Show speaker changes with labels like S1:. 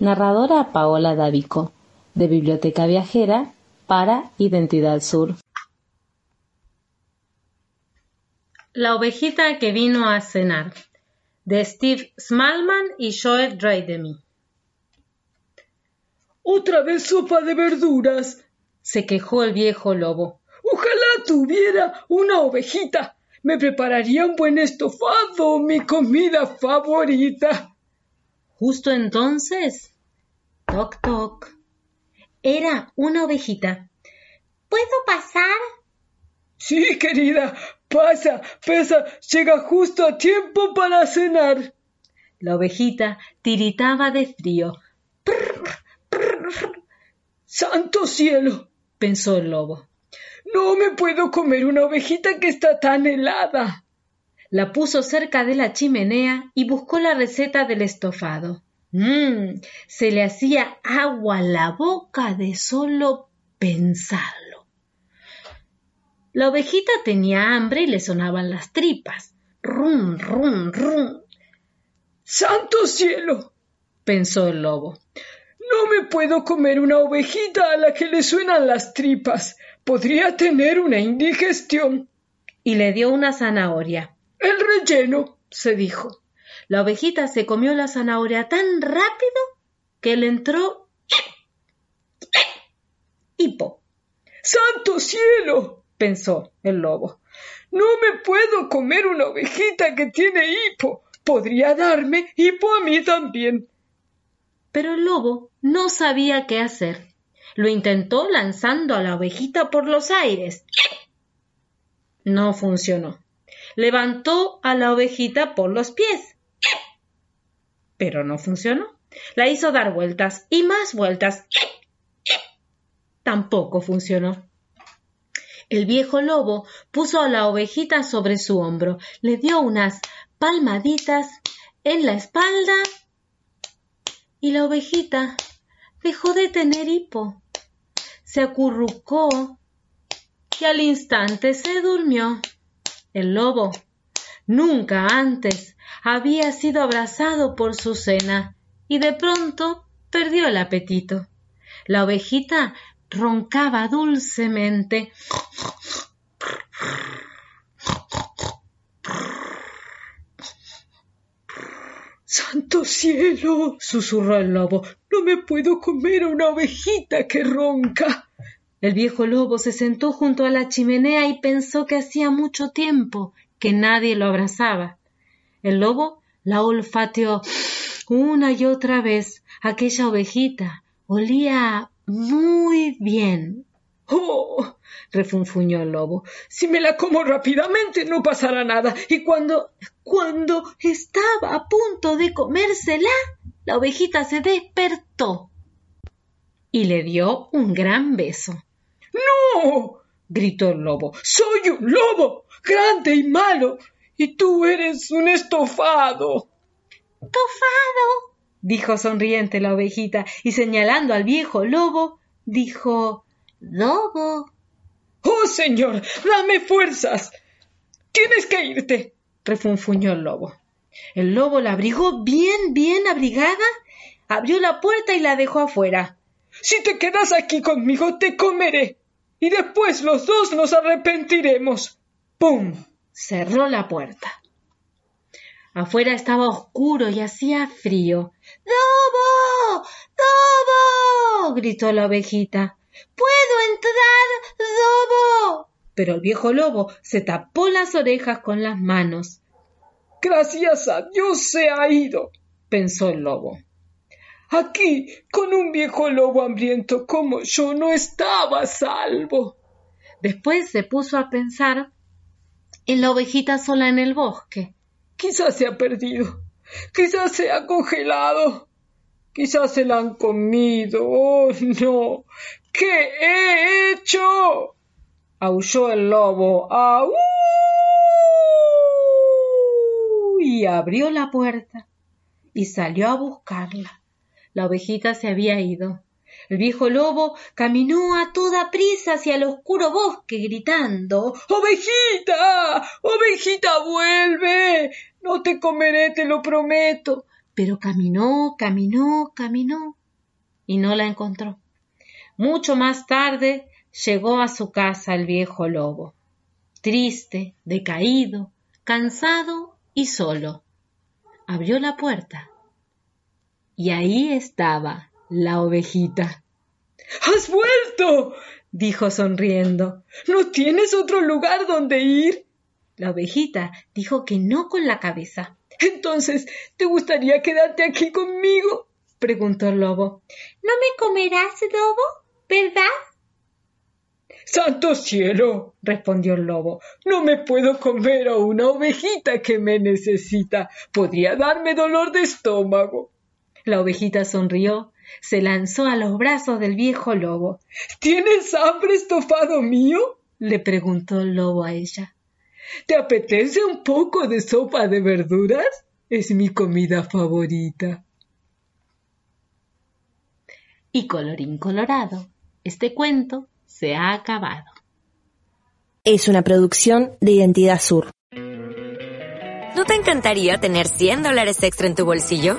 S1: Narradora Paola Davico, de Biblioteca Viajera para Identidad Sur.
S2: La ovejita que vino a cenar, de Steve Smallman y Joel Draydemy.
S3: Otra vez sopa de verduras,
S2: se quejó el viejo lobo.
S3: Ojalá tuviera una ovejita. Me prepararía un buen estofado, mi comida favorita.
S2: Justo entonces, toc toc, era una ovejita.
S4: ¿Puedo pasar?
S3: Sí, querida, pasa, pasa, llega justo a tiempo para cenar.
S2: La ovejita tiritaba de frío.
S3: ¡Santo cielo! pensó el lobo. No me puedo comer una ovejita que está tan helada.
S2: La puso cerca de la chimenea y buscó la receta del estofado. Mmm, se le hacía agua a la boca de solo pensarlo. La ovejita tenía hambre y le sonaban las tripas. Rum, rum, rum.
S3: ¡Santo cielo! pensó el lobo. No me puedo comer una ovejita a la que le suenan las tripas. Podría tener una indigestión.
S2: Y le dio una zanahoria.
S3: El relleno, se dijo.
S2: La ovejita se comió la zanahoria tan rápido que le entró hipo.
S3: ¡Santo cielo! pensó el lobo. No me puedo comer una ovejita que tiene hipo. Podría darme hipo a mí también.
S2: Pero el lobo no sabía qué hacer. Lo intentó lanzando a la ovejita por los aires. No funcionó. Levantó a la ovejita por los pies. Pero no funcionó. La hizo dar vueltas y más vueltas. Tampoco funcionó. El viejo lobo puso a la ovejita sobre su hombro, le dio unas palmaditas en la espalda y la ovejita dejó de tener hipo se acurrucó y al instante se durmió. El lobo nunca antes había sido abrazado por su cena y de pronto perdió el apetito. La ovejita roncaba dulcemente.
S3: Santo cielo, susurró el lobo, no me puedo comer a una ovejita que ronca.
S2: El viejo lobo se sentó junto a la chimenea y pensó que hacía mucho tiempo que nadie lo abrazaba. El lobo la olfateó una y otra vez. Aquella ovejita olía muy bien.
S3: ¡Oh! refunfuñó el lobo. Si me la como rápidamente no pasará nada. Y cuando. cuando estaba a punto de comérsela, la ovejita se despertó
S2: y le dio un gran beso.
S3: ¡No! gritó el lobo. Soy un lobo, grande y malo, y tú eres un estofado.
S4: ¿Estofado?
S2: dijo sonriente la ovejita, y señalando al viejo lobo, dijo Lobo.
S3: Oh, señor, dame fuerzas. Tienes que irte, refunfuñó el lobo.
S2: El lobo la abrigó bien, bien abrigada, abrió la puerta y la dejó afuera.
S3: Si te quedas aquí conmigo, te comeré. Y después los dos nos arrepentiremos. ¡Pum!
S2: Cerró la puerta. Afuera estaba oscuro y hacía frío.
S4: ¡Lobo! ¡Lobo! gritó la ovejita. ¡Puedo entrar, lobo!
S2: Pero el viejo lobo se tapó las orejas con las manos.
S3: Gracias a Dios se ha ido, pensó el lobo. Aquí, con un viejo lobo hambriento como yo, no estaba salvo.
S2: Después se puso a pensar en la ovejita sola en el bosque.
S3: Quizás se ha perdido, quizás se ha congelado. Quizás se la han comido. Oh, no. ¿Qué he hecho? aulló el lobo. ¡Au!
S2: Y abrió la puerta y salió a buscarla. La ovejita se había ido. El viejo lobo caminó a toda prisa hacia el oscuro bosque gritando
S3: Ovejita. Ovejita, vuelve. No te comeré, te lo prometo.
S2: Pero caminó, caminó, caminó y no la encontró. Mucho más tarde llegó a su casa el viejo lobo, triste, decaído, cansado y solo. Abrió la puerta y ahí estaba la ovejita.
S3: ¡Has vuelto! dijo sonriendo. ¿No tienes otro lugar donde ir?
S2: La ovejita dijo que no con la cabeza.
S3: Entonces, ¿te gustaría quedarte aquí conmigo? preguntó el lobo.
S4: ¿No me comerás, lobo? ¿Verdad?
S3: Santo cielo, respondió el lobo, no me puedo comer a una ovejita que me necesita. Podría darme dolor de estómago.
S2: La ovejita sonrió, se lanzó a los brazos del viejo lobo.
S3: ¿Tienes hambre, estofado mío?
S2: le preguntó el lobo a ella.
S3: ¿Te apetece un poco de sopa de verduras? Es mi comida favorita.
S2: Y colorín colorado, este cuento se ha acabado.
S5: Es una producción de Identidad Sur.
S6: ¿No te encantaría tener 100 dólares extra en tu bolsillo?